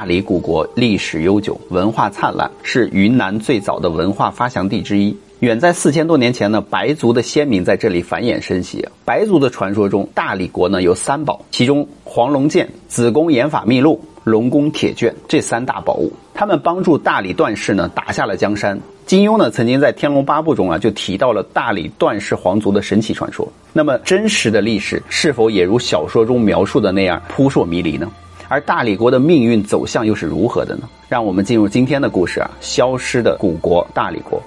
大理古国历史悠久，文化灿烂，是云南最早的文化发祥地之一。远在四千多年前呢，白族的先民在这里繁衍生息。白族的传说中，大理国呢有三宝，其中黄龙剑、子宫演法秘录、龙宫铁卷这三大宝物，他们帮助大理段氏呢打下了江山。金庸呢曾经在《天龙八部》中啊就提到了大理段氏皇族的神奇传说。那么真实的历史是否也如小说中描述的那样扑朔迷离呢？而大理国的命运走向又是如何的呢？让我们进入今天的故事啊，消失的古国大理国。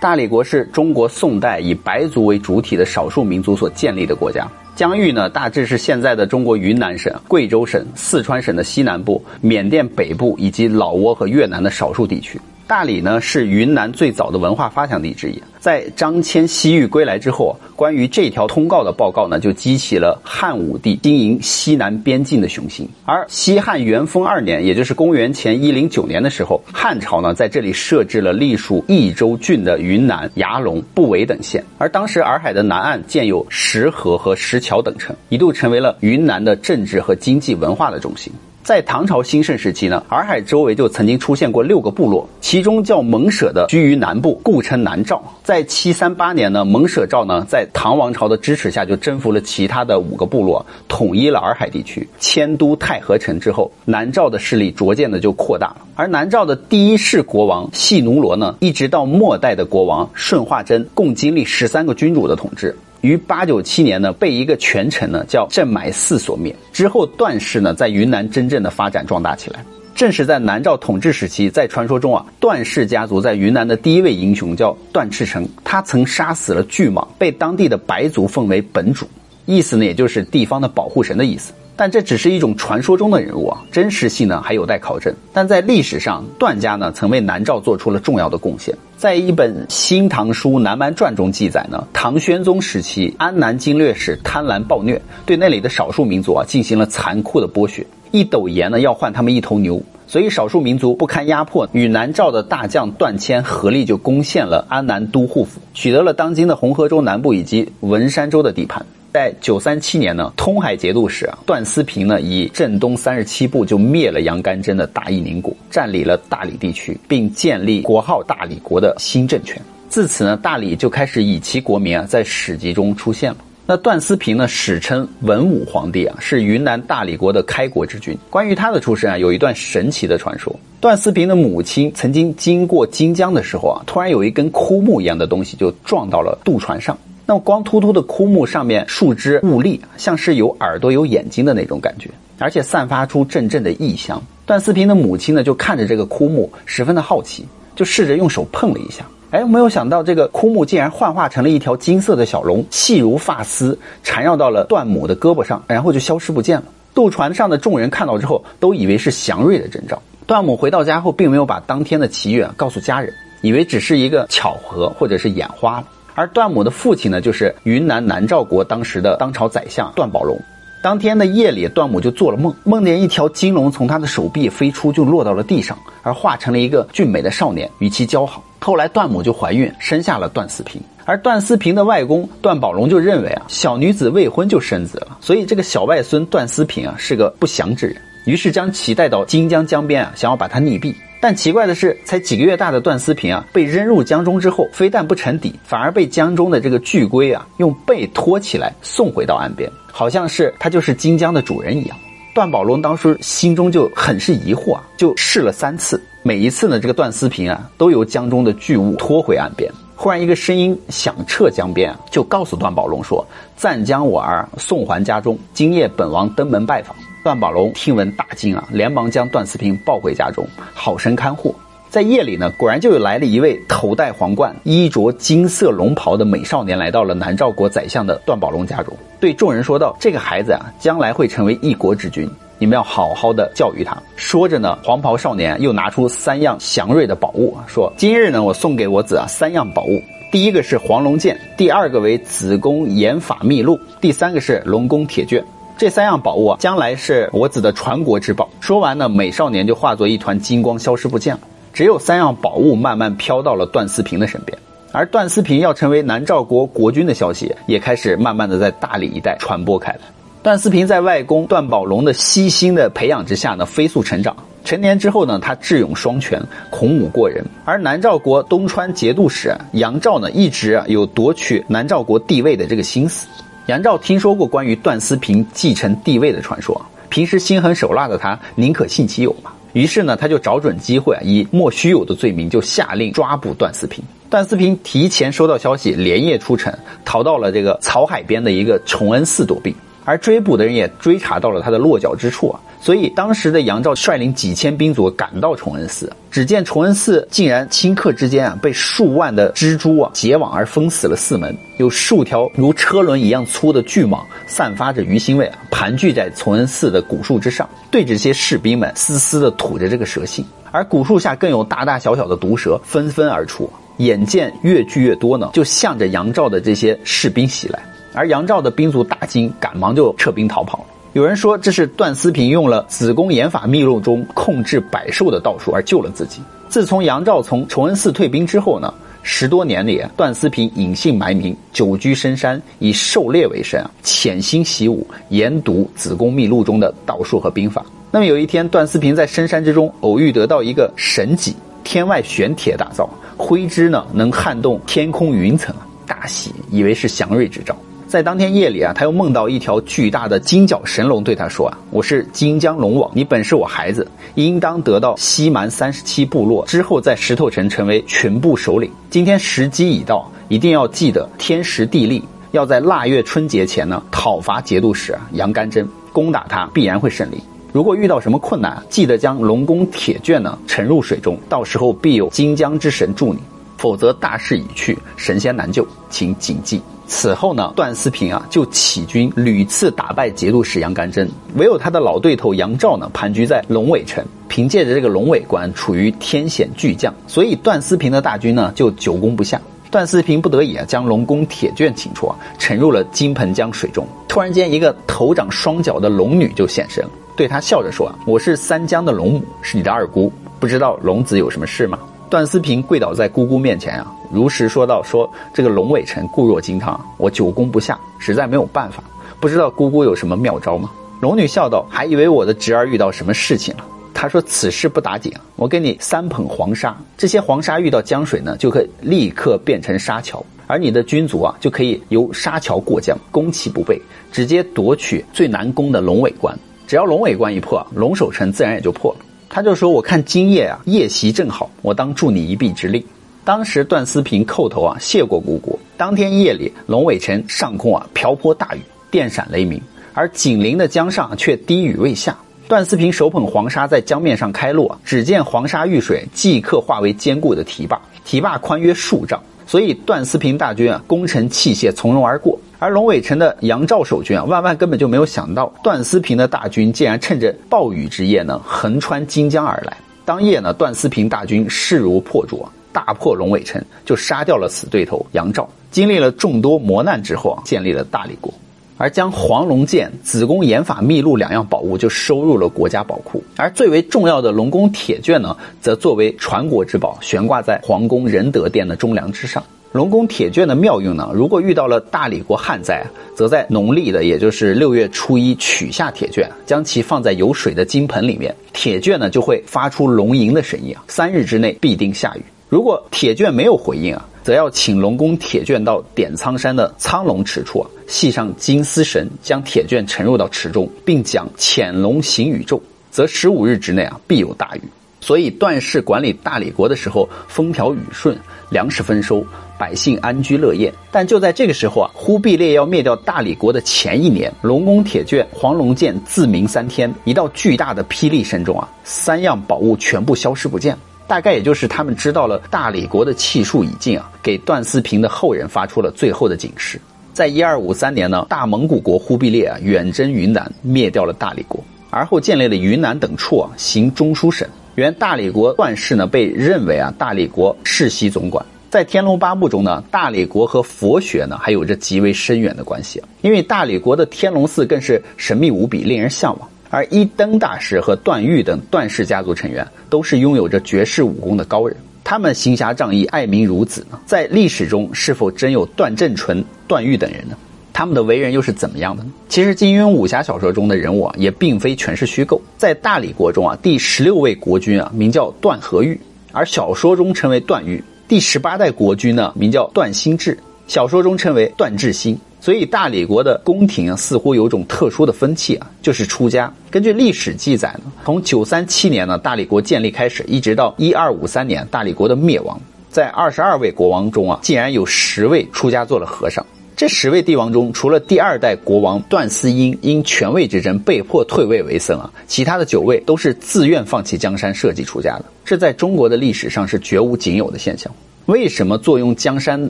大理国是中国宋代以白族为主体的少数民族所建立的国家。疆域呢，大致是现在的中国云南省、贵州省、四川省的西南部、缅甸北部以及老挝和越南的少数地区。大理呢是云南最早的文化发祥地之一。在张骞西域归来之后，关于这条通告的报告呢，就激起了汉武帝经营西南边境的雄心。而西汉元丰二年，也就是公元前一零九年的时候，汉朝呢在这里设置了隶属益州郡的云南、牙龙、部韦等县。而当时洱海的南岸建有石河和石桥等城，一度成为了云南的政治和经济文化的中心。在唐朝兴盛时期呢，洱海周围就曾经出现过六个部落，其中叫蒙舍的居于南部，故称南诏。在七三八年呢，蒙舍诏呢在唐王朝的支持下，就征服了其他的五个部落，统一了洱海地区，迁都太和城之后，南诏的势力逐渐的就扩大了。而南诏的第一世国王细奴罗呢，一直到末代的国王顺化真，共经历十三个君主的统治。于八九七年呢，被一个权臣呢叫郑买嗣所灭。之后，段氏呢在云南真正的发展壮大起来。正是在南诏统治时期，在传说中啊，段氏家族在云南的第一位英雄叫段赤成，他曾杀死了巨蟒，被当地的白族奉为本主，意思呢也就是地方的保护神的意思。但这只是一种传说中的人物啊，真实性呢还有待考证。但在历史上，段家呢曾为南诏做出了重要的贡献。在一本《新唐书南蛮传》中记载呢，唐宣宗时期，安南经略使贪婪暴虐，对那里的少数民族啊进行了残酷的剥削。一斗盐呢要换他们一头牛，所以少数民族不堪压迫，与南诏的大将段谦合力就攻陷了安南都护府，取得了当今的红河州南部以及文山州的地盘。在九三七年呢，通海节度使啊段思平呢以镇东三十七部就灭了杨干真的大义宁国，占领了大理地区，并建立国号大理国的新政权。自此呢，大理就开始以其国名啊在史籍中出现了。那段思平呢，史称文武皇帝啊，是云南大理国的开国之君。关于他的出身啊，有一段神奇的传说：段思平的母亲曾经经过金江的时候啊，突然有一根枯木一样的东西就撞到了渡船上。那么光秃秃的枯木上面树枝兀立，像是有耳朵有眼睛的那种感觉，而且散发出阵阵的异香。段思平的母亲呢，就看着这个枯木，十分的好奇，就试着用手碰了一下。哎，没有想到这个枯木竟然幻化成了一条金色的小龙，细如发丝，缠绕到了段母的胳膊上，然后就消失不见了。渡船上的众人看到之后，都以为是祥瑞的征兆。段母回到家后，并没有把当天的奇遇告诉家人，以为只是一个巧合或者是眼花了。而段母的父亲呢，就是云南南诏国当时的当朝宰相段宝龙。当天的夜里，段母就做了梦，梦见一条金龙从他的手臂飞出，就落到了地上，而化成了一个俊美的少年，与其交好。后来段母就怀孕，生下了段思平。而段思平的外公段宝龙就认为啊，小女子未婚就生子了，所以这个小外孙段思平啊是个不祥之人，于是将其带到金江江边啊，想要把他溺毙。但奇怪的是，才几个月大的段思平啊，被扔入江中之后，非但不沉底，反而被江中的这个巨龟啊，用背托起来送回到岸边，好像是他就是金江的主人一样。段宝龙当时心中就很是疑惑啊，就试了三次，每一次呢，这个段思平啊，都由江中的巨物拖回岸边。忽然一个声音响彻江边，就告诉段宝龙说：“暂将我儿送还家中，今夜本王登门拜访。”段宝龙听闻大惊啊，连忙将段思平抱回家中，好生看护。在夜里呢，果然就有来了一位头戴皇冠、衣着金色龙袍的美少年，来到了南诏国宰相的段宝龙家中，对众人说道：“这个孩子啊，将来会成为一国之君，你们要好好的教育他。”说着呢，黄袍少年又拿出三样祥瑞的宝物，说：“今日呢，我送给我子啊三样宝物，第一个是黄龙剑，第二个为子宫演法秘录，第三个是龙宫铁卷。”这三样宝物啊，将来是我子的传国之宝。说完呢，美少年就化作一团金光消失不见了。只有三样宝物慢慢飘到了段思平的身边，而段思平要成为南诏国国君的消息也开始慢慢的在大理一带传播开来。段思平在外公段宝龙的悉心的培养之下呢，飞速成长。成年之后呢，他智勇双全，孔武过人。而南诏国东川节度使杨照呢，一直有夺取南诏国帝位的这个心思。杨照听说过关于段思平继承帝位的传说，平时心狠手辣的他宁可信其有嘛。于是呢，他就找准机会，以莫须有的罪名就下令抓捕段思平。段思平提前收到消息，连夜出城，逃到了这个草海边的一个崇恩寺躲避。而追捕的人也追查到了他的落脚之处啊，所以当时的杨照率领几千兵卒赶到崇恩寺，只见崇恩寺竟然顷刻之间啊被数万的蜘蛛啊结网而封死了寺门，有数条如车轮一样粗的巨蟒散发着鱼腥味啊盘踞在崇恩寺的古树之上，对着这些士兵们嘶嘶的吐着这个蛇信，而古树下更有大大小小的毒蛇纷纷而出，眼见越聚越多呢，就向着杨照的这些士兵袭来。而杨照的兵卒大惊，赶忙就撤兵逃跑了。有人说这是段思平用了《子宫演法秘录》中控制百兽的道术而救了自己。自从杨照从崇恩寺退兵之后呢，十多年里，段思平隐姓埋名，久居深山，以狩猎为生啊，潜心习武，研读《子宫秘录》中的道术和兵法。那么有一天，段思平在深山之中偶遇得到一个神戟，天外玄铁打造，挥之呢能撼动天空云层，大喜，以为是祥瑞之兆。在当天夜里啊，他又梦到一条巨大的金角神龙对他说啊：“我是金江龙王，你本是我孩子，应当得到西蛮三十七部落之后，在石头城成为全部首领。今天时机已到，一定要记得天时地利，要在腊月春节前呢讨伐节度使杨干真，攻打他必然会胜利。如果遇到什么困难，记得将龙宫铁卷呢沉入水中，到时候必有金江之神助你，否则大势已去，神仙难救，请谨记。”此后呢，段思平啊就起军屡次打败节度使杨干真，唯有他的老对头杨照呢盘踞在龙尾城，凭借着这个龙尾关处于天险巨将，所以段思平的大军呢就久攻不下。段思平不得已啊将龙宫铁卷请出啊，沉入了金盆江水中。突然间，一个头长双脚的龙女就现身，对他笑着说：“啊，我是三江的龙母，是你的二姑，不知道龙子有什么事吗？”段思平跪倒在姑姑面前啊。如实说道：“说这个龙尾城固若金汤，我久攻不下，实在没有办法。不知道姑姑有什么妙招吗？”龙女笑道：“还以为我的侄儿遇到什么事情了。”她说：“此事不打紧，我给你三捧黄沙，这些黄沙遇到江水呢，就可以立刻变成沙桥，而你的军卒啊，就可以由沙桥过江，攻其不备，直接夺取最难攻的龙尾关。只要龙尾关一破，龙首城自然也就破了。”他就说：“我看今夜啊，夜袭正好，我当助你一臂之力。”当时段思平叩头啊，谢过姑姑。当天夜里，龙尾城上空啊瓢泼大雨，电闪雷鸣，而紧邻的江上却滴雨未下。段思平手捧黄沙在江面上开路啊，只见黄沙遇水，即刻化为坚固的堤坝，堤坝宽约数丈，所以段思平大军啊攻城器械从容而过。而龙尾城的杨照守军啊，万万根本就没有想到段思平的大军竟然趁着暴雨之夜呢，横穿金江而来。当夜呢，段思平大军势如破竹。大破龙尾城，就杀掉了死对头杨照。经历了众多磨难之后啊，建立了大理国，而将黄龙剑、子宫演法秘录两样宝物就收入了国家宝库。而最为重要的龙宫铁卷呢，则作为传国之宝，悬挂在皇宫仁德殿的中梁之上。龙宫铁卷的妙用呢，如果遇到了大理国旱灾，则在农历的也就是六月初一取下铁卷，将其放在有水的金盆里面，铁卷呢就会发出龙吟的声音啊，三日之内必定下雨。如果铁卷没有回应啊，则要请龙宫铁卷到点苍山的苍龙池处啊，系上金丝绳，将铁卷沉入到池中，并讲潜龙行宇宙，则十五日之内啊，必有大雨。所以段氏管理大理国的时候，风调雨顺，粮食丰收，百姓安居乐业。但就在这个时候啊，忽必烈要灭掉大理国的前一年，龙宫铁卷、黄龙剑自鸣三天，一道巨大的霹雳声中啊，三样宝物全部消失不见。大概也就是他们知道了大理国的气数已尽啊，给段思平的后人发出了最后的警示。在一二五三年呢，大蒙古国忽必烈啊远征云南，灭掉了大理国，而后建立了云南等处啊，行中书省。原大理国段氏呢，被认为啊大理国世袭总管。在《天龙八部》中呢，大理国和佛学呢还有着极为深远的关系，因为大理国的天龙寺更是神秘无比，令人向往。而一灯大师和段誉等段氏家族成员都是拥有着绝世武功的高人，他们行侠仗义、爱民如子呢？在历史中是否真有段正淳、段誉等人呢？他们的为人又是怎么样的呢？其实金庸武侠小说中的人物啊，也并非全是虚构。在大理国中啊，第十六位国君啊，名叫段和玉，而小说中称为段誉；第十八代国君呢，名叫段兴志，小说中称为段智兴。所以大理国的宫廷啊，似乎有种特殊的风气啊，就是出家。根据历史记载呢，从九三七年呢，大理国建立开始，一直到一二五三年，大理国的灭亡，在二十二位国王中啊，竟然有十位出家做了和尚。这十位帝王中，除了第二代国王段思英因权位之争被迫退位为僧啊，其他的九位都是自愿放弃江山，设计出家的。这在中国的历史上是绝无仅有的现象。为什么坐拥江山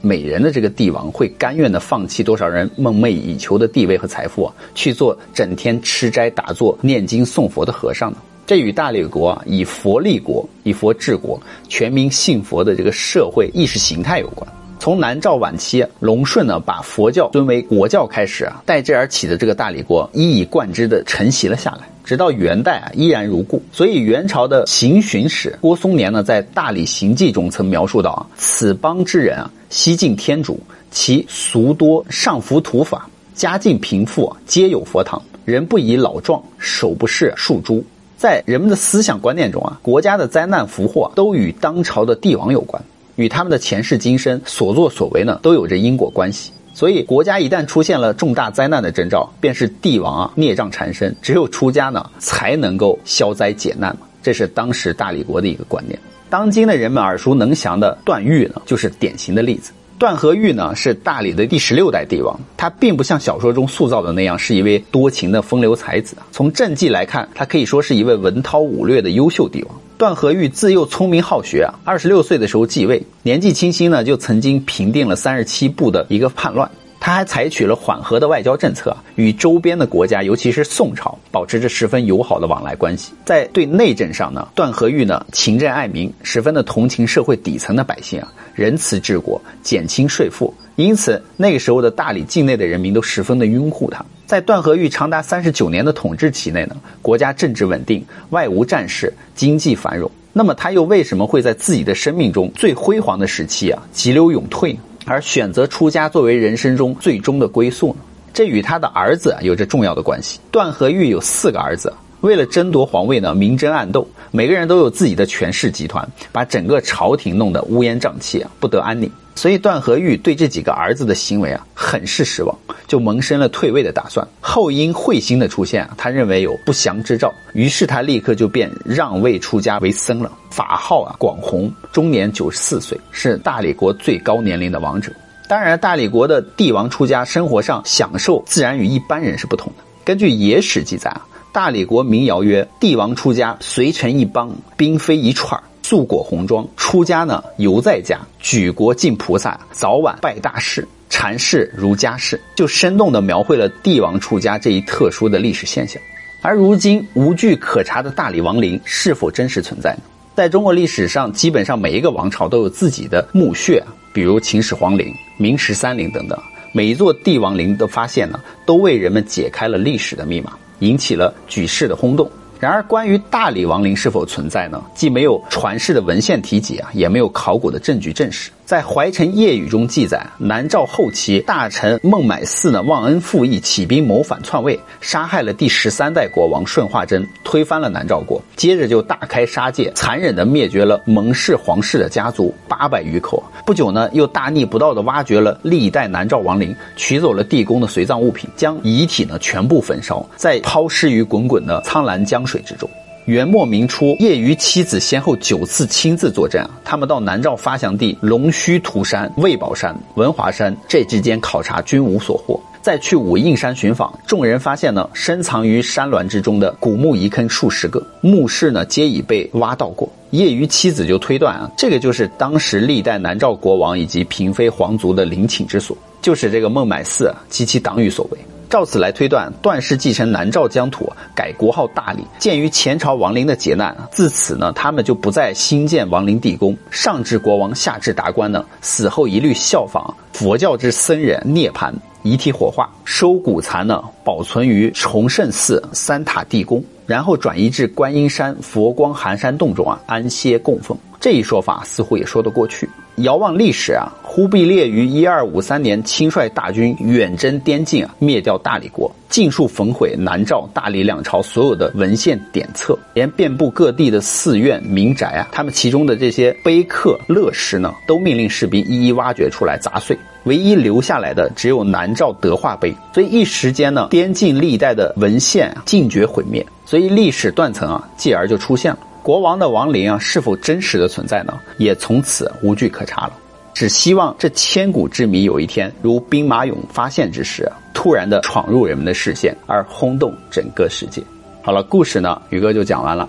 美人的这个帝王会甘愿的放弃多少人梦寐以求的地位和财富啊，去做整天吃斋打坐、念经诵佛的和尚呢？这与大理国啊以佛立国、以佛治国、全民信佛的这个社会意识形态有关。从南诏晚期，隆顺呢把佛教尊为国教开始啊，代之而起的这个大理国一以贯之的承袭了下来。直到元代啊，依然如故。所以元朝的行巡使郭松年呢，在《大理行记》中曾描述到啊，此邦之人啊，西敬天主，其俗多上服土法，家境贫富啊，皆有佛堂，人不以老壮，手不释数珠。在人们的思想观念中啊，国家的灾难福祸都与当朝的帝王有关，与他们的前世今生所作所为呢，都有着因果关系。所以，国家一旦出现了重大灾难的征兆，便是帝王啊孽障缠身，只有出家呢才能够消灾解难嘛。这是当时大理国的一个观念。当今的人们耳熟能详的段誉呢，就是典型的例子。段和玉呢是大理的第十六代帝王，他并不像小说中塑造的那样是一位多情的风流才子。从政绩来看，他可以说是一位文韬武略的优秀帝王。段和玉自幼聪明好学啊，二十六岁的时候继位，年纪轻轻呢就曾经平定了三十七部的一个叛乱。他还采取了缓和的外交政策，与周边的国家，尤其是宋朝，保持着十分友好的往来关系。在对内政上呢，段和玉呢勤政爱民，十分的同情社会底层的百姓啊，仁慈治国，减轻税负。因此，那个时候的大理境内的人民都十分的拥护他。在段和玉长达三十九年的统治期内呢，国家政治稳定，外无战事，经济繁荣。那么，他又为什么会在自己的生命中最辉煌的时期啊急流勇退呢？而选择出家作为人生中最终的归宿呢？这与他的儿子有着重要的关系。段和玉有四个儿子，为了争夺皇位呢，明争暗斗，每个人都有自己的权势集团，把整个朝廷弄得乌烟瘴气啊，不得安宁。所以段和玉对这几个儿子的行为啊，很是失望，就萌生了退位的打算。后因慧心的出现啊，他认为有不祥之兆，于是他立刻就便让位出家为僧了。法号啊广弘，终年九十四岁，是大理国最高年龄的王者。当然，大理国的帝王出家，生活上享受自然与一般人是不同的。根据野史记载啊，大理国民谣曰：“帝王出家，随臣一帮，兵非一串素裹红装出家呢，犹在家举国敬菩萨，早晚拜大事，禅事如家事，就生动地描绘了帝王出家这一特殊的历史现象。而如今无据可查的大理王陵是否真实存在呢？在中国历史上，基本上每一个王朝都有自己的墓穴，比如秦始皇陵、明十三陵等等。每一座帝王陵的发现呢，都为人们解开了历史的密码，引起了举世的轰动。然而，关于大理王陵是否存在呢？既没有传世的文献提及啊，也没有考古的证据证实。在《怀臣夜语》中记载，南诏后期大臣孟买嗣呢忘恩负义，起兵谋反篡位，杀害了第十三代国王顺化贞，推翻了南诏国。接着就大开杀戒，残忍地灭绝了蒙氏皇室的家族八百余口。不久呢，又大逆不道地挖掘了历代南诏王陵，取走了地宫的随葬物品，将遗体呢全部焚烧，再抛尸于滚滚的苍澜江水之中。元末明初，业余妻子先后九次亲自作证啊，他们到南诏发祥地龙须涂山、魏宝山、文华山这之间考察，均无所获。再去武印山寻访，众人发现呢，深藏于山峦之中的古墓遗坑数十个，墓室呢皆已被挖到过。业余妻子就推断啊，这个就是当时历代南诏国王以及嫔妃皇族的陵寝之所，就是这个孟买寺及其党羽所为。照此来推断，段氏继承南诏疆土，改国号大理。鉴于前朝亡灵的劫难，自此呢，他们就不再兴建亡灵地宫。上至国王，下至达官呢，死后一律效仿佛教之僧人涅槃，遗体火化，收骨残呢，保存于崇圣寺三塔地宫，然后转移至观音山佛光寒山洞中啊，安歇供奉。这一说法似乎也说得过去。遥望历史啊，忽必烈于一二五三年亲率大军远征滇境啊，灭掉大理国，尽数焚毁南诏、大理两朝所有的文献典册，连遍布各地的寺院民宅啊，他们其中的这些碑刻乐石呢，都命令士兵一一挖掘出来砸碎。唯一留下来的只有南诏德化碑，所以一时间呢，滇境历代的文献尽绝毁灭，所以历史断层啊，继而就出现了。国王的亡灵啊，是否真实的存在呢？也从此无据可查了。只希望这千古之谜有一天，如兵马俑发现之时，突然的闯入人们的视线，而轰动整个世界。好了，故事呢，宇哥就讲完了。